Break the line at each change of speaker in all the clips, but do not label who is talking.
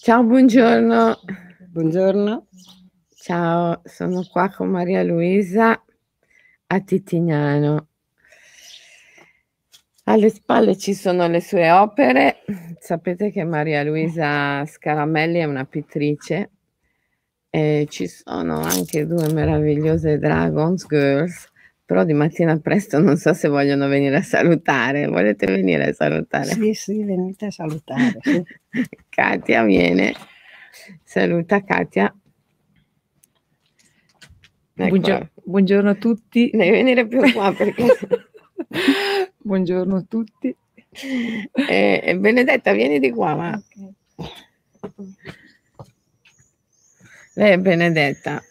Ciao, buongiorno.
Buongiorno.
Ciao, sono qua con Maria Luisa a Titignano. Alle spalle ci sono le sue opere. Sapete che Maria Luisa Scaramelli è una pittrice e ci sono anche due meravigliose Dragons Girls, però di mattina presto non so se vogliono venire a salutare. Volete venire a salutare?
Sì, sì, venite a salutare. Sì.
Katia viene. Saluta Katia. Ecco.
Buongiorno, buongiorno a tutti.
Devi venire più qua perché...
buongiorno a tutti.
E, e Benedetta, vieni di qua, ma... Lei è Benedetta.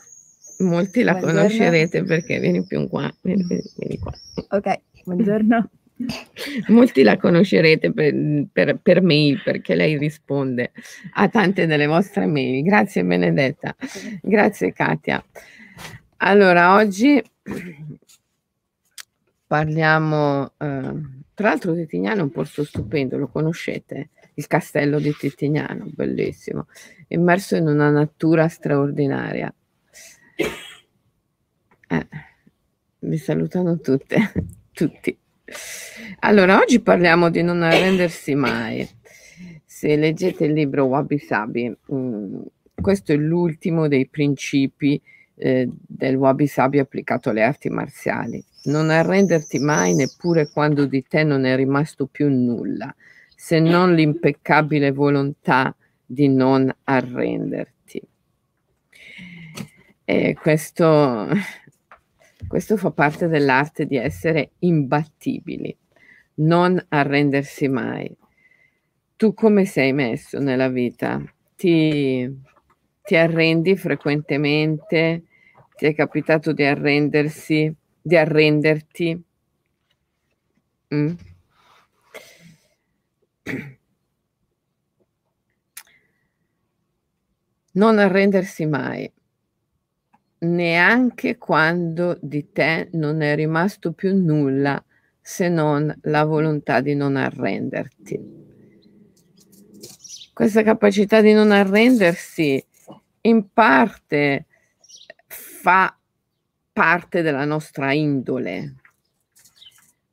Molti la
Buongiorno.
conoscerete perché vieni più qua. Vieni, vieni- vieni qua.
Ok, buongiorno.
Molti la conoscerete per, per- per mail perché lei risponde a tante delle vostre mail. Grazie Benedetta, grazie Katia. Allora, oggi parliamo, eh, tra l'altro Titignano è un posto stupendo, lo conoscete? Il castello di Titignano, bellissimo, immerso in una natura straordinaria. Eh, vi salutano tutte, tutti. Allora, oggi parliamo di non arrendersi mai. Se leggete il libro Wabi Sabi, mm, questo è l'ultimo dei principi eh, del Wabi Sabi applicato alle arti marziali. Non arrenderti mai neppure quando di te non è rimasto più nulla, se non l'impeccabile volontà di non arrenderti. E questo, questo fa parte dell'arte di essere imbattibili, non arrendersi mai. Tu come sei messo nella vita? Ti, ti arrendi frequentemente? Ti è capitato di arrendersi, di arrenderti? Mm? Non arrendersi mai, neanche quando di te non è rimasto più nulla se non la volontà di non arrenderti. Questa capacità di non arrendersi in parte fa parte della nostra indole,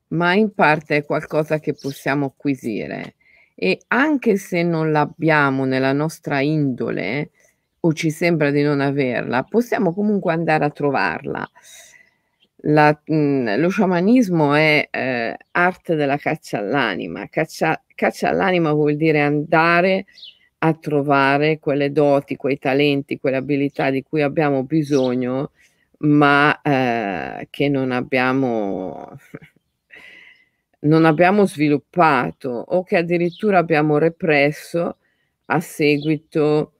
ma in parte è qualcosa che possiamo acquisire e anche se non l'abbiamo nella nostra indole o ci sembra di non averla, possiamo comunque andare a trovarla. La- mh, lo sciamanismo è eh, arte della caccia all'anima. Caccia, caccia all'anima vuol dire andare a trovare quelle doti, quei talenti, quelle abilità di cui abbiamo bisogno, ma eh, che non abbiamo, non abbiamo sviluppato o che addirittura abbiamo represso a seguito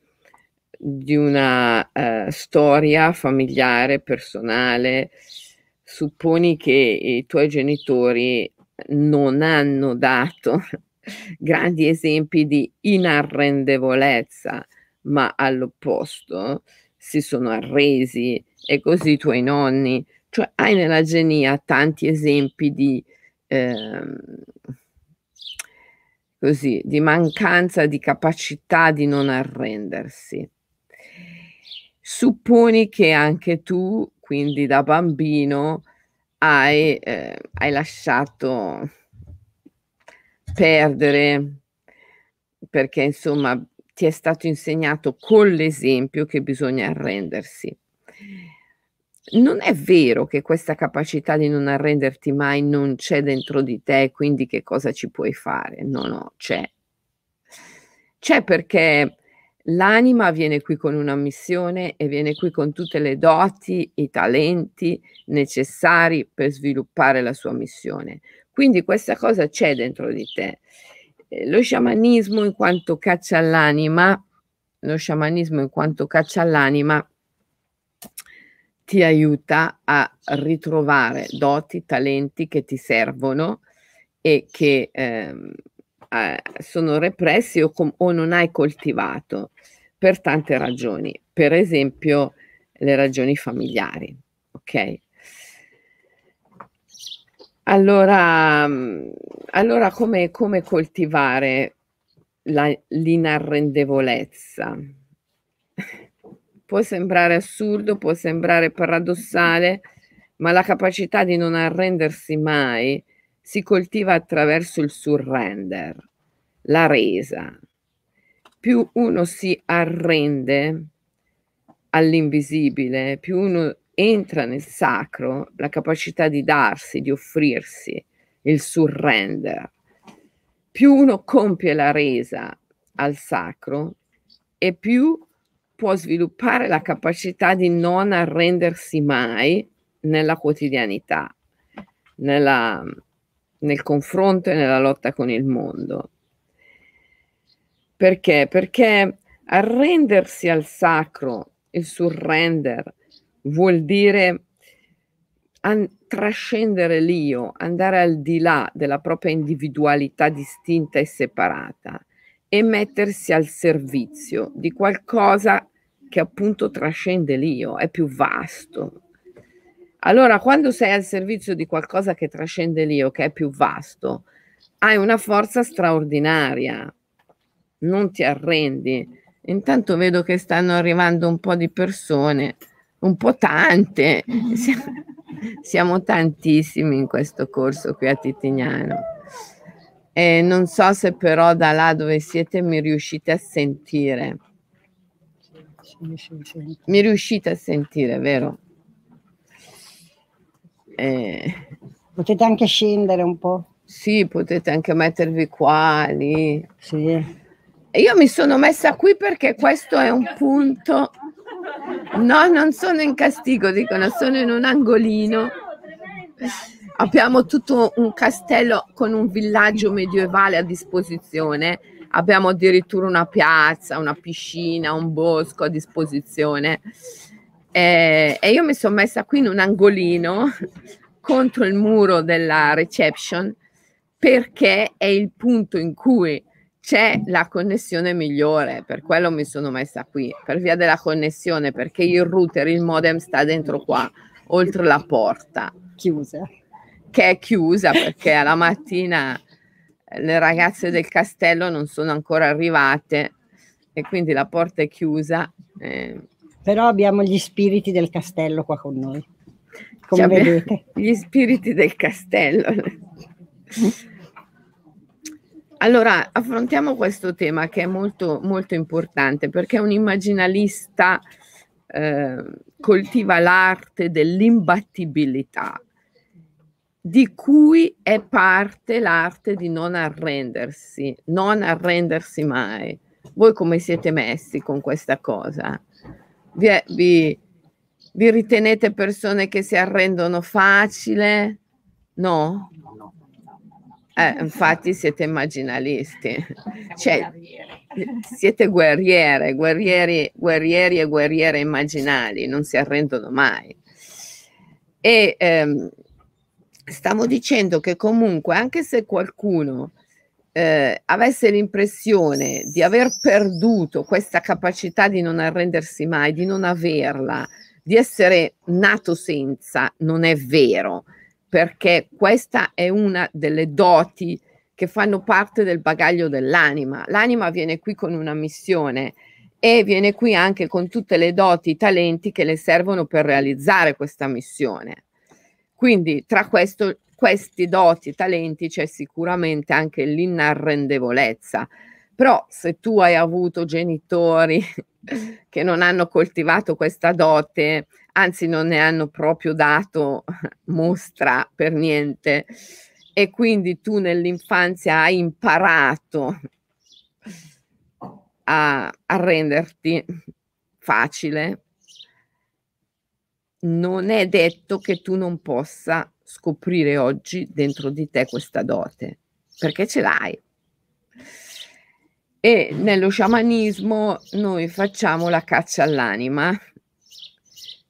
di una eh, storia familiare, personale. Supponi che i tuoi genitori non hanno dato grandi esempi di inarrendevolezza, ma all'opposto si sono arresi e così i tuoi nonni, cioè hai nella genia tanti esempi di ehm, così, di mancanza di capacità di non arrendersi. Supponi che anche tu, quindi da bambino, hai, eh, hai lasciato perdere perché insomma ti è stato insegnato con l'esempio che bisogna arrendersi. Non è vero che questa capacità di non arrenderti mai non c'è dentro di te, quindi che cosa ci puoi fare? No, no, c'è. C'è perché l'anima viene qui con una missione e viene qui con tutte le doti, i talenti necessari per sviluppare la sua missione. Quindi questa cosa c'è dentro di te. Eh, Lo sciamanismo in quanto caccia all'anima, lo sciamanismo in quanto caccia all'anima ti aiuta a ritrovare doti, talenti che ti servono e che ehm, eh, sono repressi o, com- o non hai coltivato per tante ragioni, per esempio le ragioni familiari, ok? Allora, mm, allora come, come coltivare la, l'inarrendevolezza. Può sembrare assurdo, può sembrare paradossale, ma la capacità di non arrendersi mai si coltiva attraverso il surrender, la resa. Più uno si arrende all'invisibile, più uno entra nel sacro, la capacità di darsi, di offrirsi, il surrender, più uno compie la resa al sacro e più può sviluppare la capacità di non arrendersi mai nella quotidianità, nella, nel confronto e nella lotta con il mondo. Perché? Perché arrendersi al sacro, il surrender, vuol dire trascendere l'io, andare al di là della propria individualità distinta e separata e mettersi al servizio di qualcosa che appunto trascende l'io, è più vasto. Allora, quando sei al servizio di qualcosa che trascende l'io, che è più vasto, hai una forza straordinaria, non ti arrendi. Intanto vedo che stanno arrivando un po' di persone un po' tante, siamo, tantissimi in questo corso qui a Titignano. E non so se però da là dove siete mi riuscite a sentire. Mi riuscite a sentire, vero?
Eh, potete anche scendere un po'.
Sì, potete anche mettervi qua, lì.
Sì.
Io mi sono messa qui perché questo è un punto No, non sono in castigo, dicono, sono in un angolino. Abbiamo tutto un castello con un villaggio medievale a disposizione. Abbiamo addirittura una piazza, una piscina, un bosco a disposizione. E, e io mi sono messa qui in un angolino contro il muro della reception perché è il punto in cui c'è la connessione migliore, per quello mi sono messa qui, per via della connessione, perché il router, il modem sta dentro qua, oltre la porta.
Chiusa.
Che è chiusa perché alla mattina le ragazze del castello non sono ancora arrivate e quindi la porta è chiusa. Eh.
Però abbiamo gli spiriti del castello qua con noi, come cioè, vedete.
Gli spiriti del castello. Allora, affrontiamo questo tema che è molto, molto importante perché un immaginalista eh, coltiva l'arte dell'imbattibilità, di cui è parte l'arte di non arrendersi, non arrendersi mai. Voi come siete messi con questa cosa? Vi, vi, vi ritenete persone che si arrendono facile? No? Eh, infatti siete immaginalisti, cioè, siete guerriere, guerrieri, guerrieri e guerriere immaginali, non si arrendono mai. E ehm, stavo dicendo che comunque anche se qualcuno eh, avesse l'impressione di aver perduto questa capacità di non arrendersi mai, di non averla, di essere nato senza, non è vero perché questa è una delle doti che fanno parte del bagaglio dell'anima. L'anima viene qui con una missione e viene qui anche con tutte le doti, i talenti che le servono per realizzare questa missione. Quindi tra questo, questi doti e talenti c'è sicuramente anche l'inarrendevolezza. Però se tu hai avuto genitori che non hanno coltivato questa dote, anzi non ne hanno proprio dato mostra per niente e quindi tu nell'infanzia hai imparato a, a renderti facile, non è detto che tu non possa scoprire oggi dentro di te questa dote, perché ce l'hai. E nello sciamanismo noi facciamo la caccia all'anima,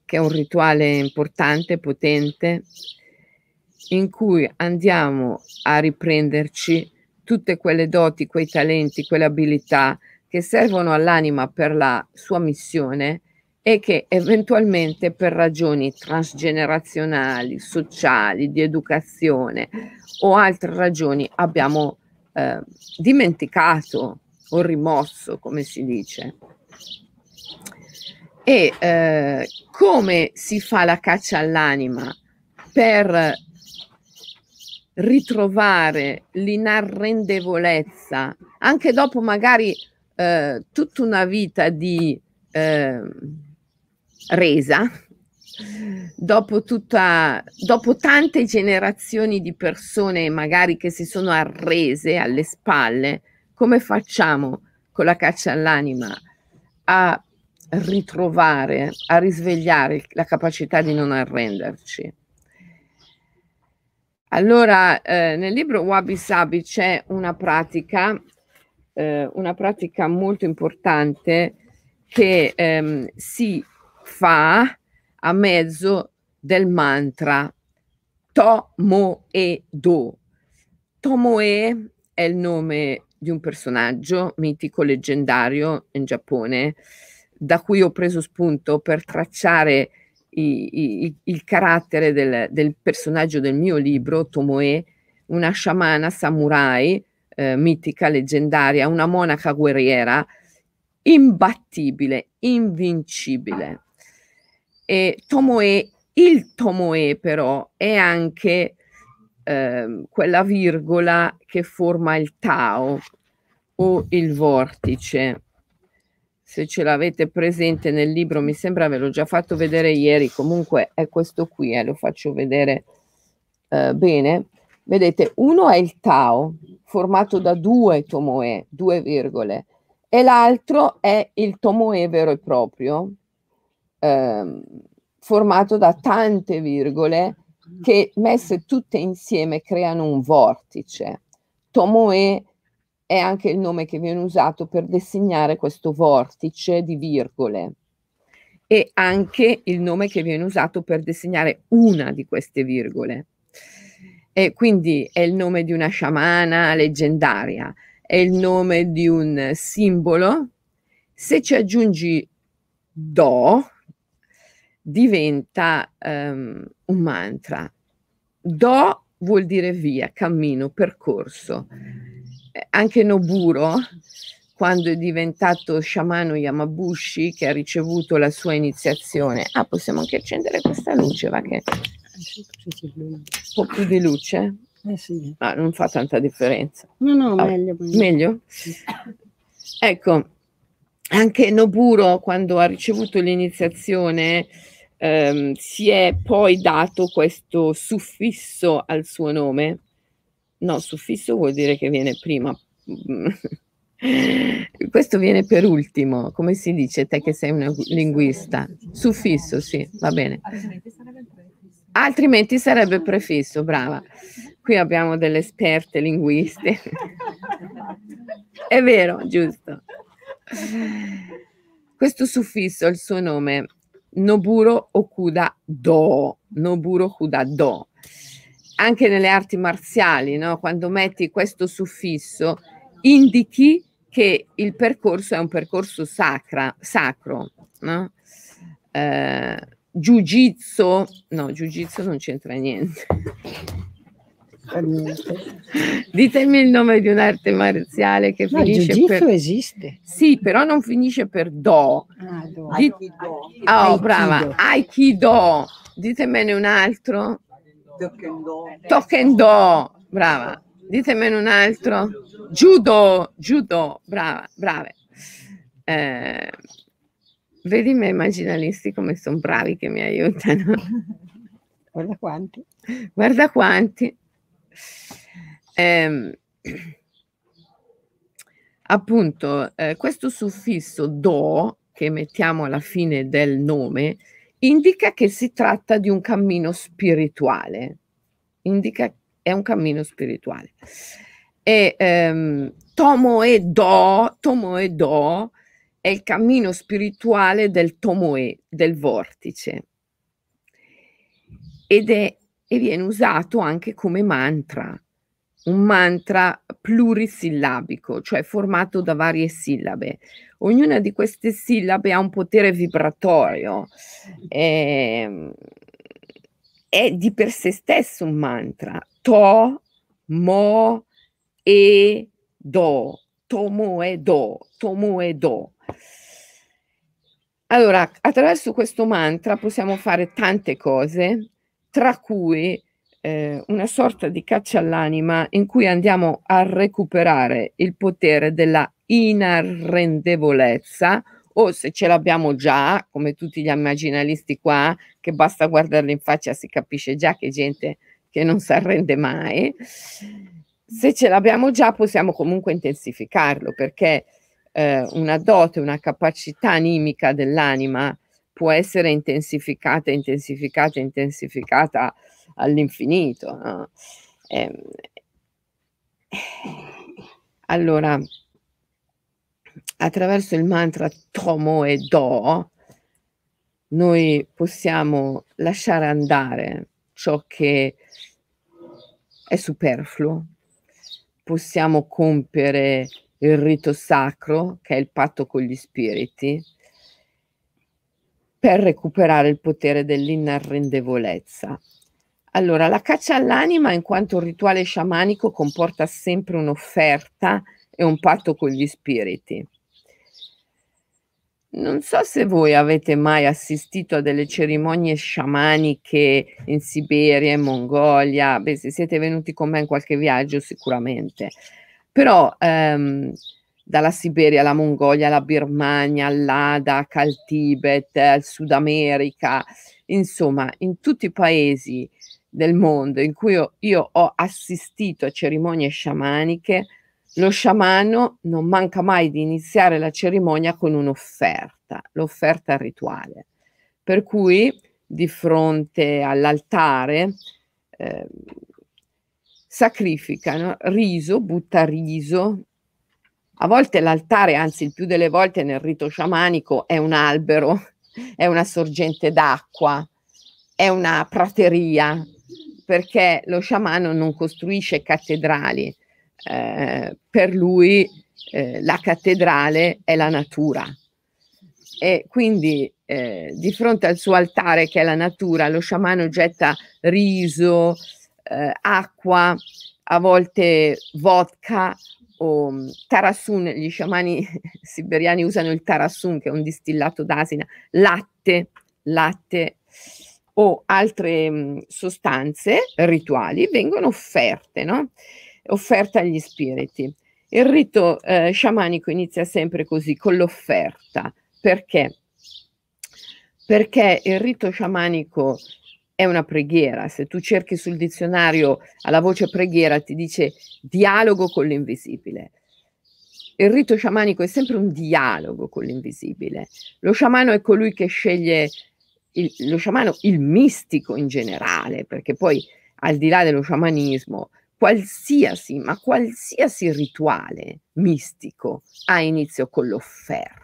che è un rituale importante, potente, in cui andiamo a riprenderci tutte quelle doti, quei talenti, quelle abilità che servono all'anima per la sua missione e che eventualmente per ragioni transgenerazionali, sociali, di educazione o altre ragioni abbiamo eh, dimenticato o rimosso, come si dice. E eh, come si fa la caccia all'anima per ritrovare l'inarrendevolezza anche dopo magari eh, tutta una vita di eh, resa, dopo, tutta, dopo tante generazioni di persone magari che si sono arrese alle spalle, come facciamo con la caccia all'anima a ritrovare, a risvegliare la capacità di non arrenderci? Allora, eh, nel libro Wabi Sabi c'è una pratica, eh, una pratica molto importante che ehm, si fa a mezzo del mantra To-mo-e Do. Tomoe è il nome di un personaggio mitico leggendario in Giappone, da cui ho preso spunto per tracciare i, i, il carattere del, del, personaggio del mio libro, Tomoe, una sciamana samurai, eh, mitica, leggendaria, una monaca guerriera, imbattibile, invincibile. E Tomoe, il Tomoe però, è anche eh, quella virgola che forma il Tao o il vortice se ce l'avete presente nel libro, mi sembra ve l'ho già fatto vedere ieri, comunque è questo qui, eh, lo faccio vedere eh, bene. Vedete, uno è il Tao, formato da due tomoe, due virgole, e l'altro è il tomoe vero e proprio, eh, formato da tante virgole che messe tutte insieme creano un vortice. Tomoe è anche il nome che viene usato per designare questo vortice di virgole e anche il nome che viene usato per disegnare una di queste virgole. E quindi è il nome di una sciamana leggendaria, è il nome di un simbolo. Se ci aggiungi do, diventa um, un mantra. Do vuol dire via, cammino, percorso anche Noburo, quando è diventato sciamano Yamabushi, che ha ricevuto la sua iniziazione. Ah, possiamo anche accendere questa luce, va che... Un po' più di luce?
Eh sì.
Ah, non fa tanta differenza.
No, no,
ah,
meglio.
Meglio? meglio? Sì. Ecco, anche Noburo, quando ha ricevuto l'iniziazione, ehm, si è poi dato questo suffisso al suo nome, No, suffisso vuol dire che viene prima. Questo viene per ultimo, come si dice te che sei una linguista? Suffisso, sì, va bene. Altrimenti sarebbe prefisso, brava. Qui abbiamo delle esperte linguiste. È vero, giusto. Questo suffisso, il suo nome, Noburo Okuda Do, Noburo Okuda Do, anche nelle arti marziali, no? quando metti questo suffisso, indichi che il percorso è un percorso sacra, sacro. No? Eh, Jiu-jitsu, no, Jiu-jitsu non c'entra niente. Ditemi il nome di un'arte marziale che no, finisce per...
esiste.
Sì, però non finisce per do.
Ah, do.
Di... Oh, brava. Aikido. Ditemene un altro. Tokendo, brava. Ditemene un altro. Judo, judo, brava, brave. Eh, vedi i miei immaginalisti come sono bravi che mi aiutano.
Guarda quanti.
Guarda quanti. Eh, appunto, eh, questo suffisso do che mettiamo alla fine del nome indica che si tratta di un cammino spirituale, indica è un cammino spirituale. E ehm, Tomoe Do, Tomoe Do è il cammino spirituale del Tomoe, del vortice, ed è, e viene usato anche come mantra, un mantra plurisillabico, cioè formato da varie sillabe. Ognuna di queste sillabe ha un potere vibratorio, è, ehm, è di per sé stesso un mantra. To, mo, e, do. Tomoedo, Tomoedo. Allora, attraverso questo mantra possiamo fare tante cose, tra cui eh, una sorta di caccia all'anima in cui andiamo a recuperare il potere della inarrendevolezza o se ce l'abbiamo già, come tutti gli immaginalisti qua, che basta guardarli in faccia si capisce già che gente che non si arrende mai. Se ce l'abbiamo già possiamo comunque intensificarlo perché eh, una dote, una capacità animica dell'anima può essere intensificata, intensificata, intensificata all'infinito. No? Eh, allora, attraverso il mantra Tomo e Do, noi possiamo lasciare andare ciò che è superfluo, possiamo compiere il rito sacro, che è il patto con gli spiriti, per recuperare il potere dell'inarrendevolezza. Allora, la caccia all'anima in quanto rituale sciamanico comporta sempre un'offerta e un patto con gli spiriti. Non so se voi avete mai assistito a delle cerimonie sciamaniche in Siberia, in Mongolia, beh, se siete venuti con me in qualche viaggio sicuramente, però ehm, dalla Siberia alla Mongolia, alla Birmania, all'Adak, al Tibet, al Sud America, insomma, in tutti i paesi del mondo in cui io, io ho assistito a cerimonie sciamaniche, lo sciamano non manca mai di iniziare la cerimonia con un'offerta, l'offerta rituale. Per cui di fronte all'altare eh, sacrificano riso, butta riso. A volte l'altare, anzi il più delle volte nel rito sciamanico, è un albero, è una sorgente d'acqua, è una prateria, perché lo sciamano non costruisce cattedrali, eh, per lui eh, la cattedrale è la natura. E quindi eh, di fronte al suo altare che è la natura, lo sciamano getta riso, eh, acqua, a volte vodka o um, tarasun, gli sciamani siberiani usano il tarasun che è un distillato d'asina, latte, latte o altre mh, sostanze rituali vengono offerte, no? offerta agli spiriti. Il rito eh, sciamanico inizia sempre così, con l'offerta. Perché? Perché il rito sciamanico è una preghiera. Se tu cerchi sul dizionario alla voce preghiera ti dice dialogo con l'invisibile. Il rito sciamanico è sempre un dialogo con l'invisibile. Lo sciamano è colui che sceglie il, lo sciamano, il mistico in generale, perché poi al di là dello sciamanismo, qualsiasi, ma qualsiasi rituale mistico ha inizio con l'offerta.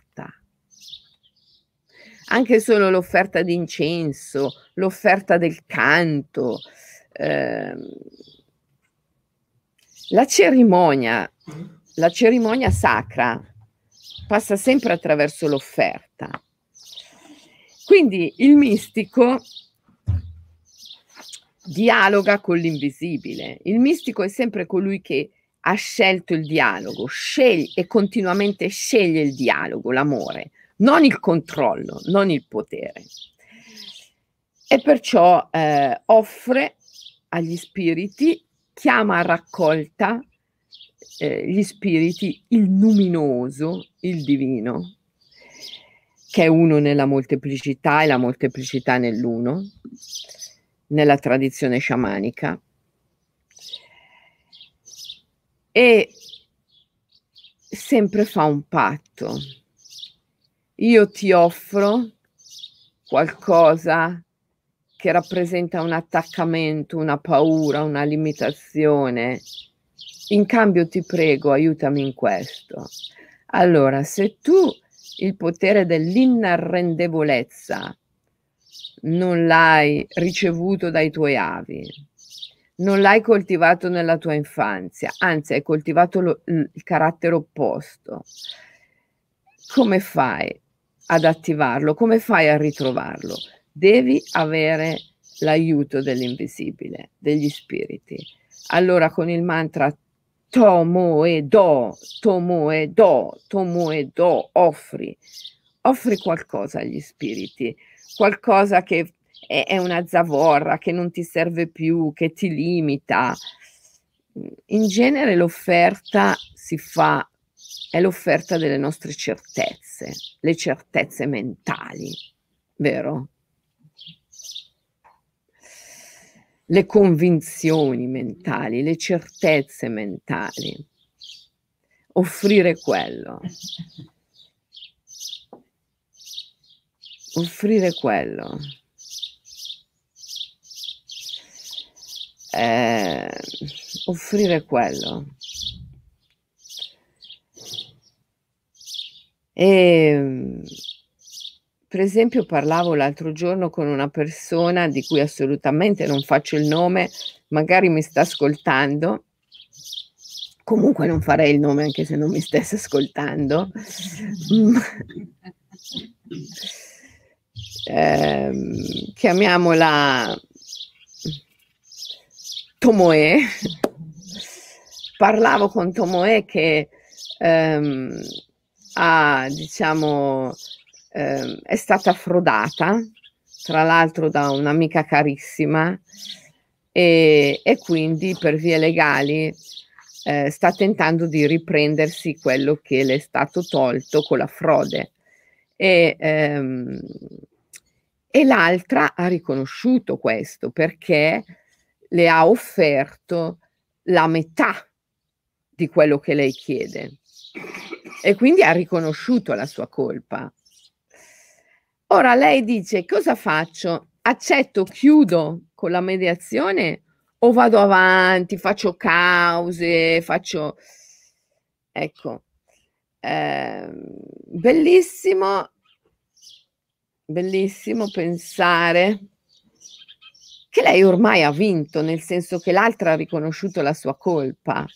Anche solo l'offerta di incenso, l'offerta del canto, ehm, la cerimonia, la cerimonia sacra passa sempre attraverso l'offerta. Quindi il mistico dialoga con l'invisibile. Il mistico è sempre colui che ha scelto il dialogo, sceglie e continuamente sceglie il dialogo, l'amore, non il controllo, non il potere. E perciò eh, offre agli spiriti, chiama a raccolta eh, gli spiriti il luminoso, il divino, che è uno nella molteplicità e la molteplicità nell'uno nella tradizione sciamanica. E sempre fa un patto. Io ti offro qualcosa che rappresenta un attaccamento, una paura, una limitazione. In cambio ti prego, aiutami in questo. Allora, se tu il potere dell'inarrendevolezza non l'hai ricevuto dai tuoi avi, non l'hai coltivato nella tua infanzia, anzi hai coltivato lo, il carattere opposto. Come fai ad attivarlo? Come fai a ritrovarlo? Devi avere l'aiuto dell'invisibile, degli spiriti. Allora con il mantra tomo e do, tomo e do, tomo e do, offri, offri qualcosa agli spiriti, qualcosa che è, una zavorra, che non ti serve più, che ti limita. In genere l'offerta si fa, è l'offerta delle nostre certezze, le certezze mentali, vero? le convinzioni mentali, le certezze mentali. Offrire quello. Offrire quello. Eh, offrire quello. E per esempio parlavo l'altro giorno con una persona di cui assolutamente non faccio il nome, magari mi sta ascoltando, comunque non farei il nome anche se non mi stesse ascoltando. eh, chiamiamola Tomoe. Parlavo con Tomoe che ehm, ha, diciamo, eh, è stata frodata, tra l'altro da un'amica carissima, e, e quindi per vie legali eh, sta tentando di riprendersi quello che le è stato tolto con la frode. E, ehm, e l'altra ha riconosciuto questo perché le ha offerto la metà di quello che lei chiede e quindi ha riconosciuto la sua colpa. Ora lei dice: "Cosa faccio? Accetto, chiudo con la mediazione o vado avanti, faccio cause, faccio" ecco, ehm, bellissimo bellissimo pensare che lei ormai ha vinto, nel senso che l'altra ha riconosciuto la sua colpa.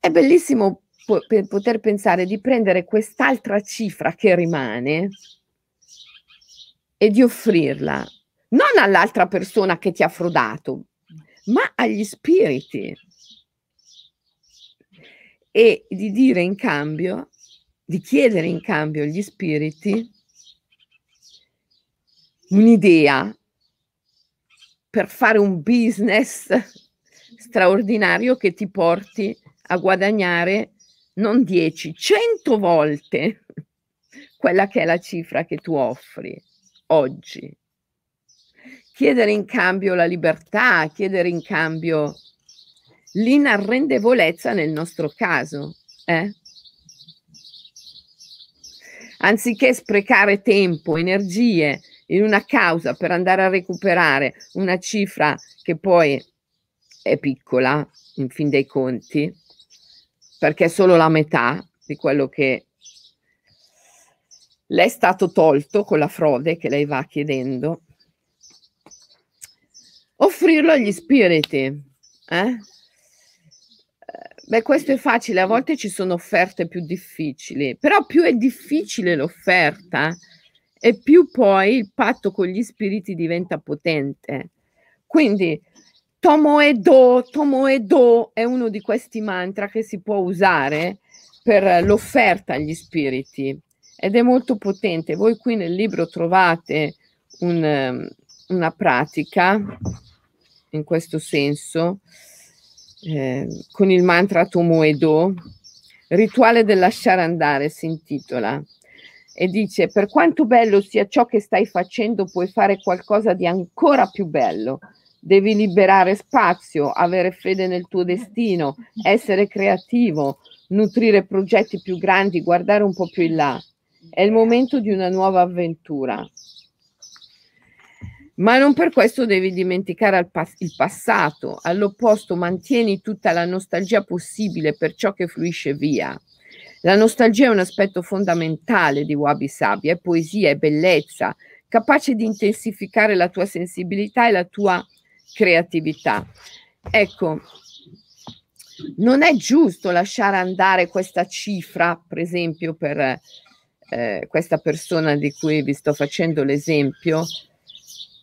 È bellissimo po poter pensare di prendere quest'altra cifra che rimane e di offrirla non all'altra persona che ti ha frodato, ma agli spiriti. E di dire in cambio, di chiedere in cambio agli spiriti un'idea per fare un business straordinario che ti porti a guadagnare non 10, 100 volte quella che è la cifra che tu offri oggi. Chiedere in cambio la libertà, chiedere in cambio l'inarrendevolezza nel nostro caso. Eh? Anziché sprecare tempo, energie in una causa per andare a recuperare una cifra che poi è piccola, in fin dei conti, perché è solo la metà di quello che le è stato tolto con la frode che lei va chiedendo. Offrirlo agli spiriti. Eh? Beh, questo è facile, a volte ci sono offerte più difficili, però più è difficile l'offerta e più poi il patto con gli spiriti diventa potente. Quindi Tomo e Do, Tomo e Do è uno di questi mantra che si può usare per l'offerta agli spiriti ed è molto potente. Voi qui nel libro trovate un, ehm, una pratica in questo senso eh, con il mantra Tomoedo, rituale del lasciare andare si intitola e dice per quanto bello sia ciò che stai facendo puoi fare qualcosa di ancora più bello. Devi liberare spazio, avere fede nel tuo destino, essere creativo, nutrire progetti più grandi, guardare un po' più in là. È il momento di una nuova avventura. Ma non per questo devi dimenticare il, pas- il passato, all'opposto mantieni tutta la nostalgia possibile per ciò che fluisce via. La nostalgia è un aspetto fondamentale di Wabi Sabi, è poesia, è bellezza, capace di intensificare la tua sensibilità e la tua creatività. Ecco, non è giusto lasciare andare questa cifra, per esempio, per eh, questa persona di cui vi sto facendo l'esempio,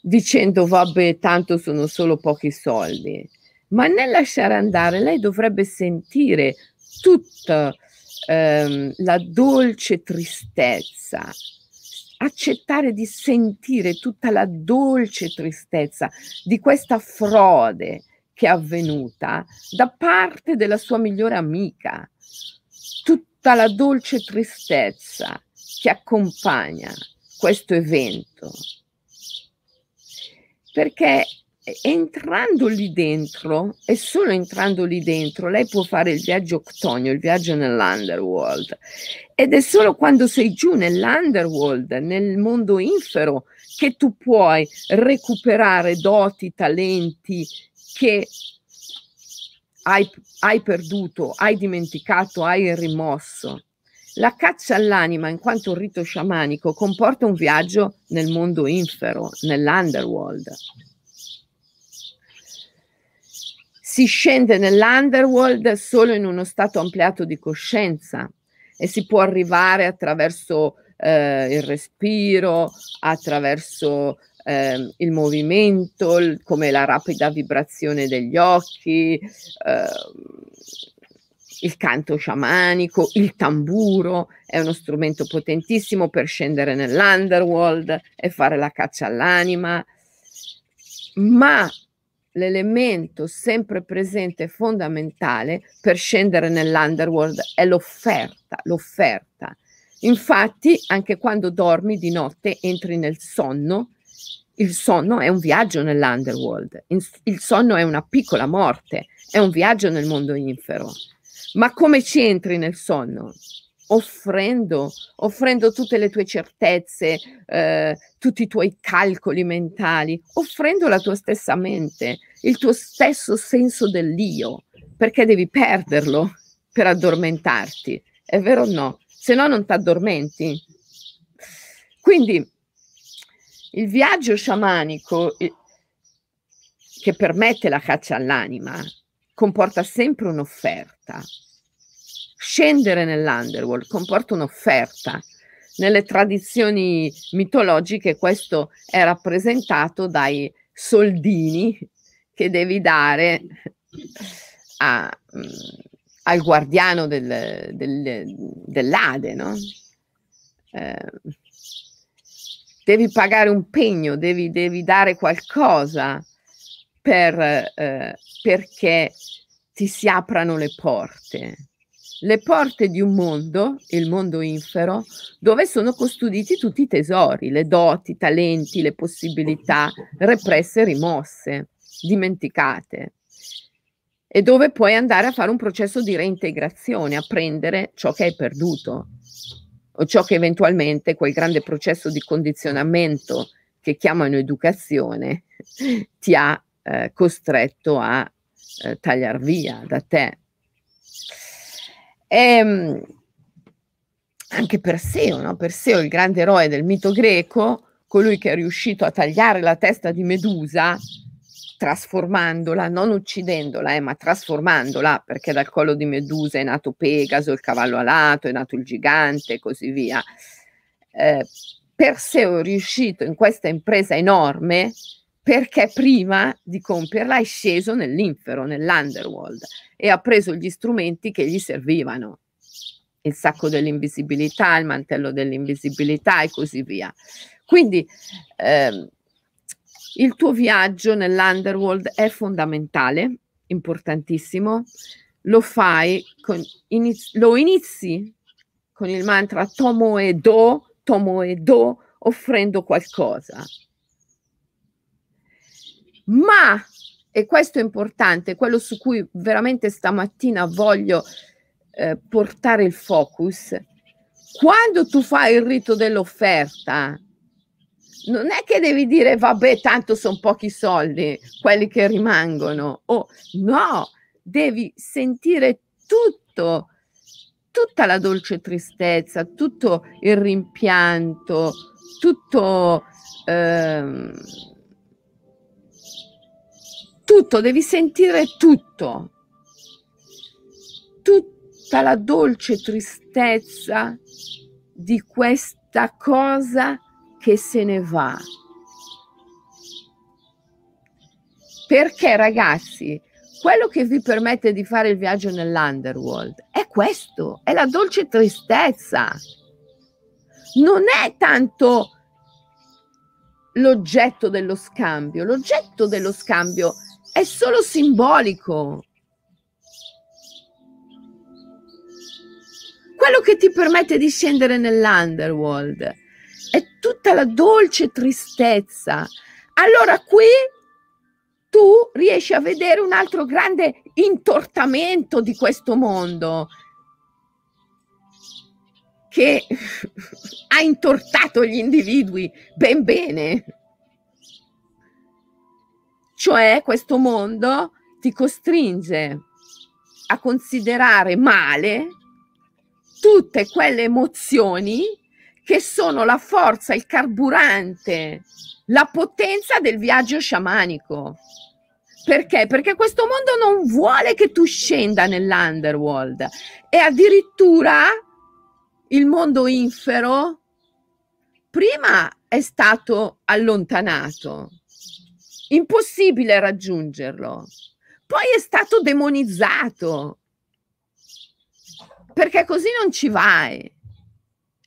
dicendo vabbè, tanto sono solo pochi soldi. ma nel lasciare andare lei dovrebbe sentire tutta ehm, la dolce tristezza, accettare di sentire tutta la dolce tristezza di questa frode che è avvenuta da parte della sua migliore amica, tutta la dolce tristezza che accompagna questo evento. Perché entrando lì dentro, e solo entrando lì dentro, lei può fare il viaggio octonio, il viaggio nell'underworld. Ed è solo quando sei giù nell'underworld, nel mondo infero, che tu puoi recuperare doti, talenti che hai, hai perduto, hai dimenticato, hai rimosso. La caccia all'anima, in quanto rito sciamanico, comporta un viaggio nel mondo infero, nell'underworld. Si scende nell'underworld solo in uno stato ampliato di coscienza e si può arrivare attraverso eh, il respiro, attraverso eh, il movimento, il, come la rapida vibrazione degli occhi, eh, il canto sciamanico, il tamburo è uno strumento potentissimo per scendere nell'underworld e fare la caccia all'anima, ma l'elemento sempre presente e fondamentale per scendere nell'underworld è l'offerta, l'offerta. Infatti, anche quando dormi di notte, entri nel sonno, il sonno è un viaggio nell'underworld, il sonno è una piccola morte, è un viaggio nel mondo infero. Ma come ci entri nel sonno? Offrendo, offrendo tutte le tue certezze, eh, tutti i tuoi calcoli mentali, offrendo la tua stessa mente, il tuo stesso senso dell'io, perché devi perderlo per addormentarti. È vero o no? Se no non ti addormenti. Quindi il viaggio sciamanico che permette la caccia all'anima comporta sempre un'offerta. Scendere nell'underworld comporta un'offerta. Nelle tradizioni mitologiche questo è rappresentato dai soldini che devi dare a, mm, al guardiano del, del, dell'Ade, no? Eh, devi pagare un pegno, devi, devi dare qualcosa per, eh, perché ti si aprano le porte. Le porte di un mondo, il mondo infero, dove sono custoditi tutti i tesori, le doti, i talenti, le possibilità represse rimosse, dimenticate. E dove puoi andare a fare un processo di reintegrazione, a prendere ciò che hai perduto o ciò che eventualmente quel grande processo di condizionamento che chiamano educazione ti ha eh, costretto a eh, tagliare via da te. E, ehm, anche Perseo, no? Perseo, il grande eroe del mito greco, colui che è riuscito a tagliare la testa di Medusa, trasformandola, non uccidendola, eh, ma trasformandola, perché dal collo di Medusa è nato Pegaso, il cavallo alato, è nato il gigante e così via. Eh, Perseo è riuscito in questa impresa enorme perché prima di compierla è sceso nell'infero, nell'underworld e ha preso gli strumenti che gli servivano, il sacco dell'invisibilità, il mantello dell'invisibilità e così via. Quindi eh, il tuo viaggio nell'underworld è fondamentale, importantissimo. Lo fai, con, inizi, lo inizi con il mantra Tomo e Do, Tomo e Do, offrendo qualcosa. Ma, e questo è importante, quello su cui veramente stamattina voglio eh, portare il focus, quando tu fai il rito dell'offerta, non è che devi dire vabbè, tanto sono pochi soldi quelli che rimangono. Oh, no, devi sentire tutto, tutta la dolce tristezza, tutto il rimpianto, tutto, ehm, tutto, devi sentire tutto, tutta la dolce tristezza di questa cosa che se ne va. Perché ragazzi, quello che vi permette di fare il viaggio nell'underworld è questo, è la dolce tristezza. Non è tanto l'oggetto dello scambio, l'oggetto dello scambio è solo simbolico. Quello che ti permette di scendere nell'underworld è tutta la dolce tristezza. Allora qui tu riesci a vedere un altro grande intortamento di questo mondo che ha intortato gli individui ben bene. Cioè questo mondo ti costringe a considerare male tutte quelle emozioni che sono la forza, il carburante, la potenza del viaggio sciamanico. Perché? Perché questo mondo non vuole che tu scenda nell'underworld e addirittura il mondo infero prima è stato allontanato, impossibile raggiungerlo, poi è stato demonizzato, perché così non ci vai.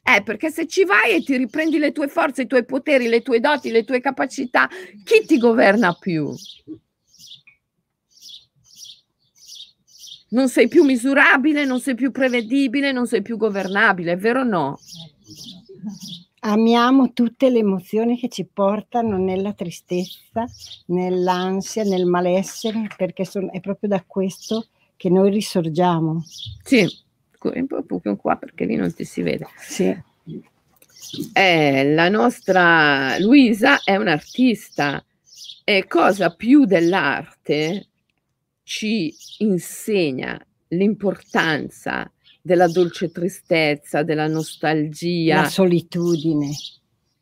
Eh, perché se ci vai e ti riprendi le tue forze, i tuoi poteri, le tue doti, le tue capacità, chi ti governa più? non sei più misurabile, non sei più prevedibile, non sei più governabile, è vero o no?
Amiamo tutte le emozioni che ci portano nella tristezza, nell'ansia, nel malessere, perché son, è proprio da questo che noi risorgiamo.
Sì, un po' qua perché lì non ti si vede.
Sì.
Eh, la nostra Luisa è un'artista e cosa più dell'arte ci insegna l'importanza della dolce tristezza, della nostalgia,
la solitudine,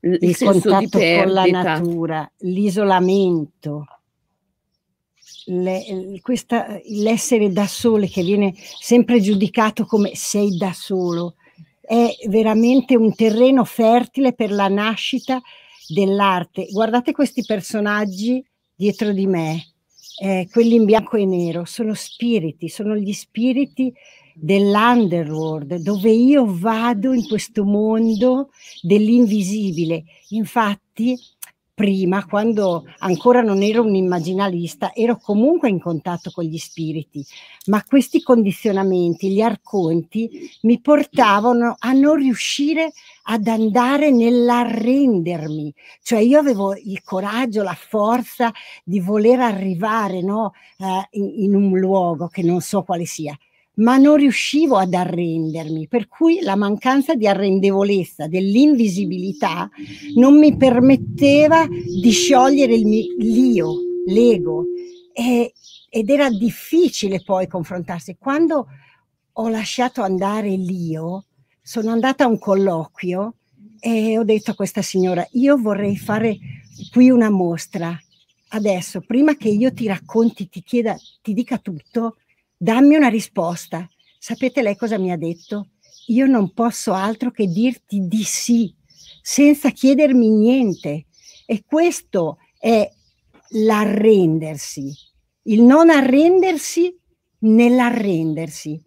il, il contatto con la natura, l'isolamento, le, questa, l'essere da sole che viene sempre giudicato come sei da solo, è veramente un terreno fertile per la nascita dell'arte. Guardate questi personaggi dietro di me, eh, quelli in bianco e nero, sono spiriti, sono gli spiriti dell'underworld, dove io vado in questo mondo dell'invisibile. Infatti, prima, quando ancora non ero un immaginalista, ero comunque in contatto con gli spiriti, ma questi condizionamenti, gli arconti, mi portavano a non riuscire ad andare nell'arrendermi. Cioè io avevo il coraggio, la forza di voler arrivare no, uh, in, in un luogo che non so quale sia, ma non riuscivo ad arrendermi, per cui la mancanza di arrendevolezza, dell'invisibilità, non mi permetteva di sciogliere il mio, l'io, l'ego, e, ed era difficile poi confrontarsi. Quando ho lasciato andare l'io, sono andata a un colloquio e ho detto a questa signora, io vorrei fare qui una mostra. Adesso, prima che io ti racconti, ti chieda, ti dica tutto, dammi una risposta. Sapete lei cosa mi ha detto? Io non posso altro che dirti di sì, senza chiedermi niente. E questo è l'arrendersi, il non arrendersi nell'arrendersi.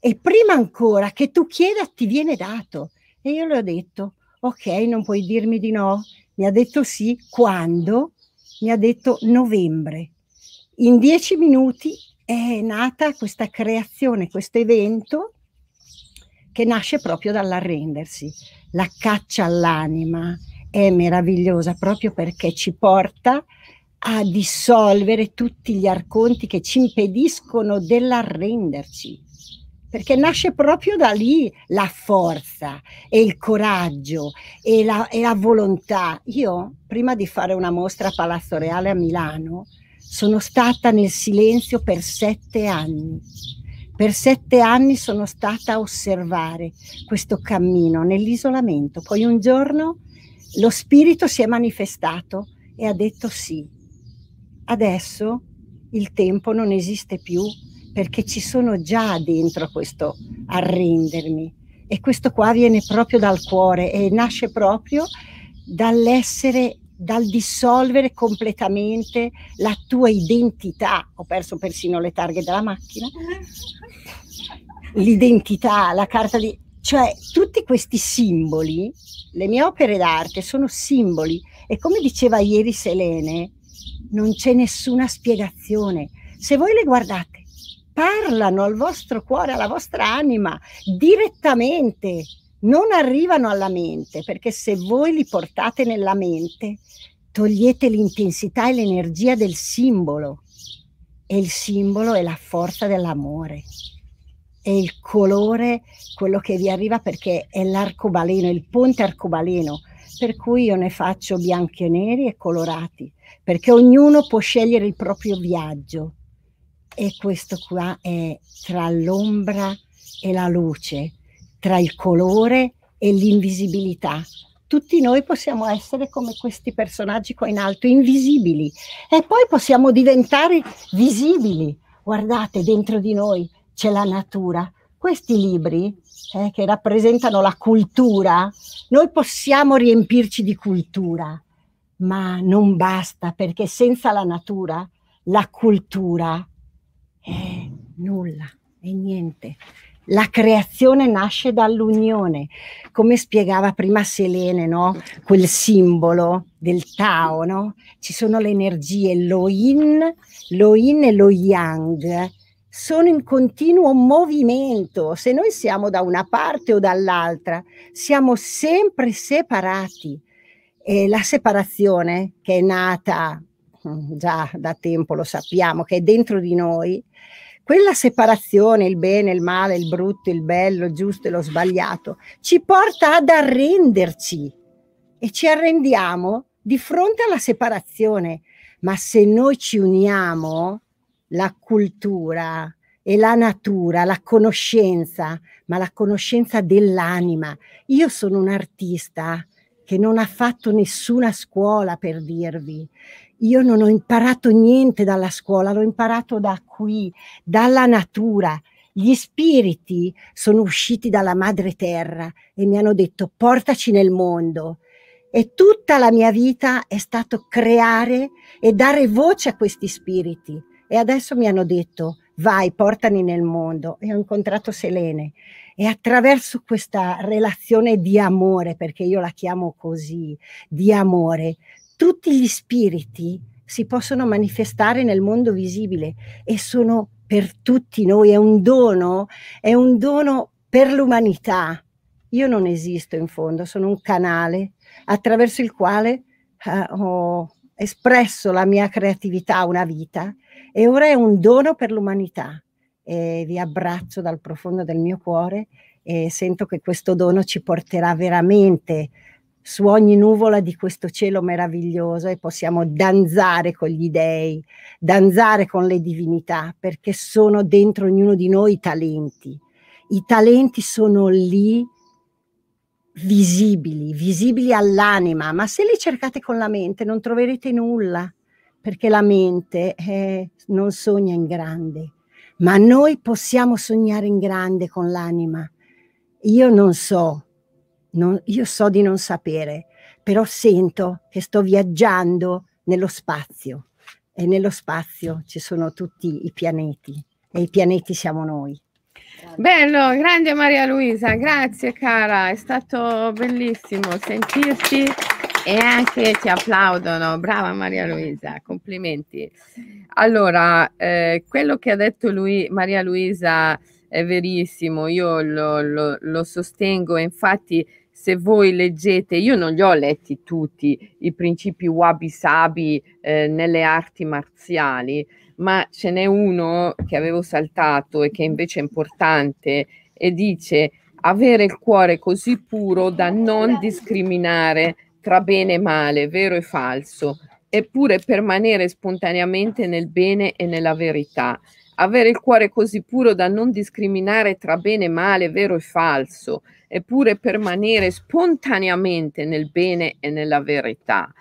E prima ancora che tu chieda ti viene dato. E io le ho detto, ok, non puoi dirmi di no. Mi ha detto sì, quando? Mi ha detto novembre. In dieci minuti è nata questa creazione, questo evento che nasce proprio dall'arrendersi. La caccia all'anima è meravigliosa proprio perché ci porta a dissolvere tutti gli arconti che ci impediscono dell'arrenderci. Perché nasce proprio da lì la forza e il coraggio e la, e la volontà. Io, prima di fare una mostra a Palazzo Reale a Milano, sono stata nel silenzio per sette anni. Per sette anni sono stata a osservare questo cammino nell'isolamento. Poi un giorno lo spirito si è manifestato e ha detto sì. Adesso il tempo non esiste più perché ci sono già dentro questo arrendermi e questo qua viene proprio dal cuore e nasce proprio dall'essere dal dissolvere completamente la tua identità. Ho perso persino le targhe della macchina. L'identità, la carta di... Cioè, tutti questi simboli, le mie opere d'arte sono simboli e come diceva ieri Selene, non c'è nessuna spiegazione. Se voi le guardate, parlano al vostro cuore, alla vostra anima, direttamente, non arrivano alla mente, perché se voi li portate nella mente, togliete l'intensità e l'energia del simbolo. E il simbolo è la forza dell'amore. È il colore, quello che vi arriva perché è l'arcobaleno, il ponte arcobaleno. Per cui io ne faccio bianchi e neri e colorati, perché ognuno può scegliere il proprio viaggio. E questo qua è tra l'ombra e la luce tra il colore e l'invisibilità. Tutti noi possiamo essere come questi personaggi qua in alto, invisibili, e poi possiamo diventare visibili. Guardate, dentro di noi c'è la natura. Questi libri eh, che rappresentano la cultura, noi possiamo riempirci di cultura, ma non basta perché senza la natura la cultura è nulla, è niente. La creazione nasce dall'unione, come spiegava prima Selene, no? quel simbolo del Tao, no? ci sono le energie, lo yin, lo yin e lo yang, sono in continuo movimento. Se noi siamo da una parte o dall'altra, siamo sempre separati. E la separazione che è nata mm, già da tempo, lo sappiamo, che è dentro di noi, quella separazione, il bene, il male, il brutto, il bello, il giusto e lo sbagliato, ci porta ad arrenderci e ci arrendiamo di fronte alla separazione. Ma se noi ci uniamo, la cultura e la natura, la conoscenza, ma la conoscenza dell'anima. Io sono un artista che non ha fatto nessuna scuola per dirvi. Io non ho imparato niente dalla scuola, l'ho imparato da qui, dalla natura. Gli spiriti sono usciti dalla madre terra e mi hanno detto portaci nel mondo. E tutta la mia vita è stato creare e dare voce a questi spiriti. E adesso mi hanno detto vai, portali nel mondo. E ho incontrato Selene. E attraverso questa relazione di amore, perché io la chiamo così, di amore, tutti gli spiriti si possono manifestare nel mondo visibile e sono per tutti noi, è un dono, è un dono per l'umanità. Io non esisto in fondo, sono un canale attraverso il quale uh, ho espresso la mia creatività una vita e ora è un dono per l'umanità. E vi abbraccio dal profondo del mio cuore e sento che questo dono ci porterà veramente su ogni nuvola di questo cielo meraviglioso e possiamo danzare con gli dei, danzare con le divinità, perché sono dentro ognuno di noi i talenti. I talenti sono lì visibili, visibili all'anima, ma se li cercate con la mente non troverete nulla, perché la mente eh, non sogna in grande, ma noi possiamo sognare in grande con l'anima. Io non so non, io so di non sapere, però sento che sto viaggiando nello spazio e nello spazio ci sono tutti i pianeti e i pianeti siamo noi.
Bello, grande Maria Luisa, grazie cara, è stato bellissimo sentirti e anche ti applaudono, brava Maria Luisa, complimenti. Allora, eh, quello che ha detto lui, Maria Luisa è verissimo, io lo, lo, lo sostengo, infatti se voi leggete, io non li ho letti tutti, i principi wabi-sabi eh, nelle arti marziali, ma ce n'è uno che avevo saltato e che invece è importante e dice avere il cuore così puro da non discriminare tra bene e male, vero e falso, eppure permanere spontaneamente nel bene e nella verità. Avere il cuore così puro da non discriminare tra bene e male, vero e falso, eppure permanere spontaneamente nel bene e nella verità.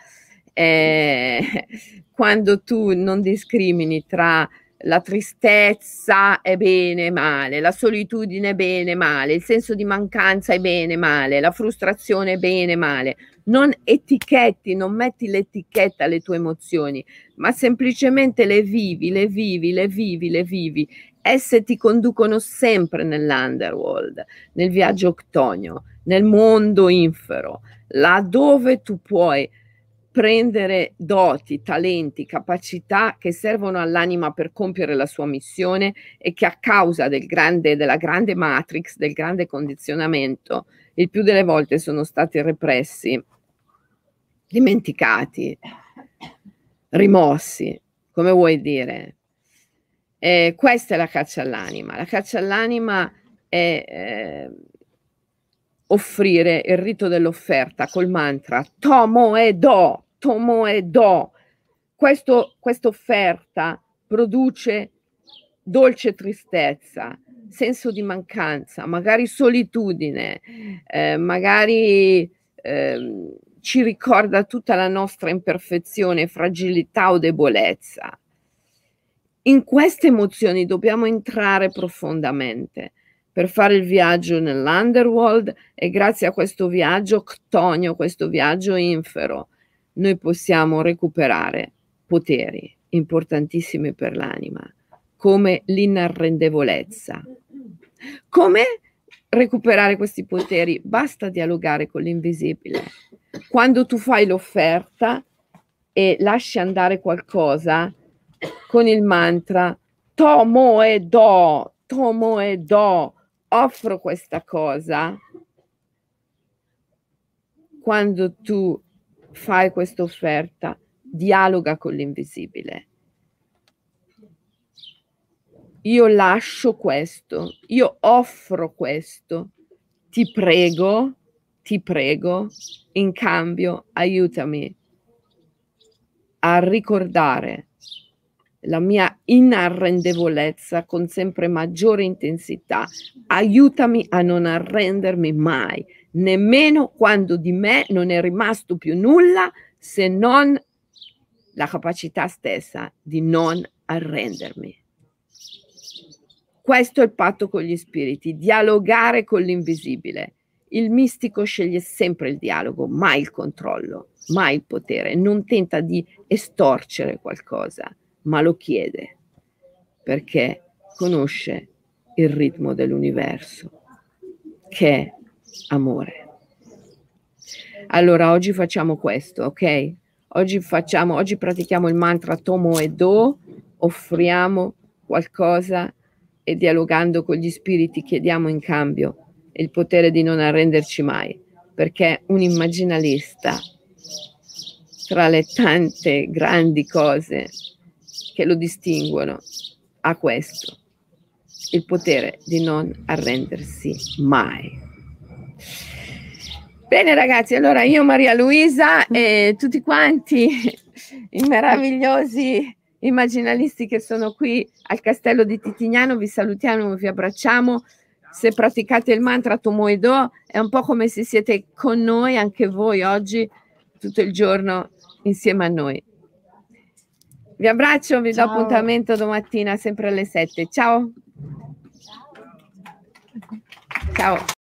Eh, quando tu non discrimini tra la tristezza è bene e male, la solitudine è bene e male, il senso di mancanza è bene e male, la frustrazione è bene e male. Non etichetti, non metti l'etichetta alle tue emozioni, ma semplicemente le vivi, le vivi, le vivi, le vivi. Esse ti conducono sempre nell'underworld, nel viaggio octonio, nel mondo infero, laddove tu puoi prendere doti, talenti, capacità che servono all'anima per compiere la sua missione e che a causa del grande, della grande matrix, del grande condizionamento, il più delle volte sono stati repressi, dimenticati, rimossi, come vuoi dire. E questa è la caccia all'anima. La caccia all'anima è eh, offrire il rito dell'offerta col mantra Tomo e Do, Tomo e Do. Questa offerta produce dolce tristezza, senso di mancanza, magari solitudine, eh, magari eh, ci ricorda tutta la nostra imperfezione, fragilità o debolezza. In queste emozioni dobbiamo entrare profondamente per fare il viaggio nell'underworld e grazie a questo viaggio ctonio, questo viaggio infero, noi possiamo recuperare poteri importantissimi per l'anima, come l'inarrendevolezza. Come recuperare questi poteri? Basta dialogare con l'invisibile. Quando tu fai l'offerta e lasci andare qualcosa con il mantra Tomo e do, Tomo e do, offro questa cosa, quando tu fai questa offerta, dialoga con l'invisibile. Io lascio questo, io offro questo, ti prego, ti prego, in cambio aiutami a ricordare la mia inarrendevolezza con sempre maggiore intensità. Aiutami a non arrendermi mai, nemmeno quando di me non è rimasto più nulla se non la capacità stessa di non arrendermi. Questo è il patto con gli spiriti, dialogare con l'invisibile. Il mistico sceglie sempre il dialogo, mai il controllo, mai il potere, non tenta di estorcere qualcosa ma lo chiede perché conosce il ritmo dell'universo, che è amore. Allora oggi facciamo questo, ok? Oggi facciamo, oggi pratichiamo il mantra Tomo e Do, offriamo qualcosa e dialogando con gli spiriti chiediamo in cambio il potere di non arrenderci mai, perché un immaginalista tra le tante grandi cose che lo distinguono ha questo, il potere di non arrendersi mai. Bene ragazzi, allora io Maria Luisa e tutti quanti i meravigliosi immaginalisti che sono qui al castello di Titignano vi salutiamo, vi abbracciamo. Se praticate il mantra Tomoedo è un po' come se siete con noi anche voi oggi tutto il giorno insieme a noi. Vi abbraccio, vi Ciao. do appuntamento domattina sempre alle 7. Ciao. Ciao.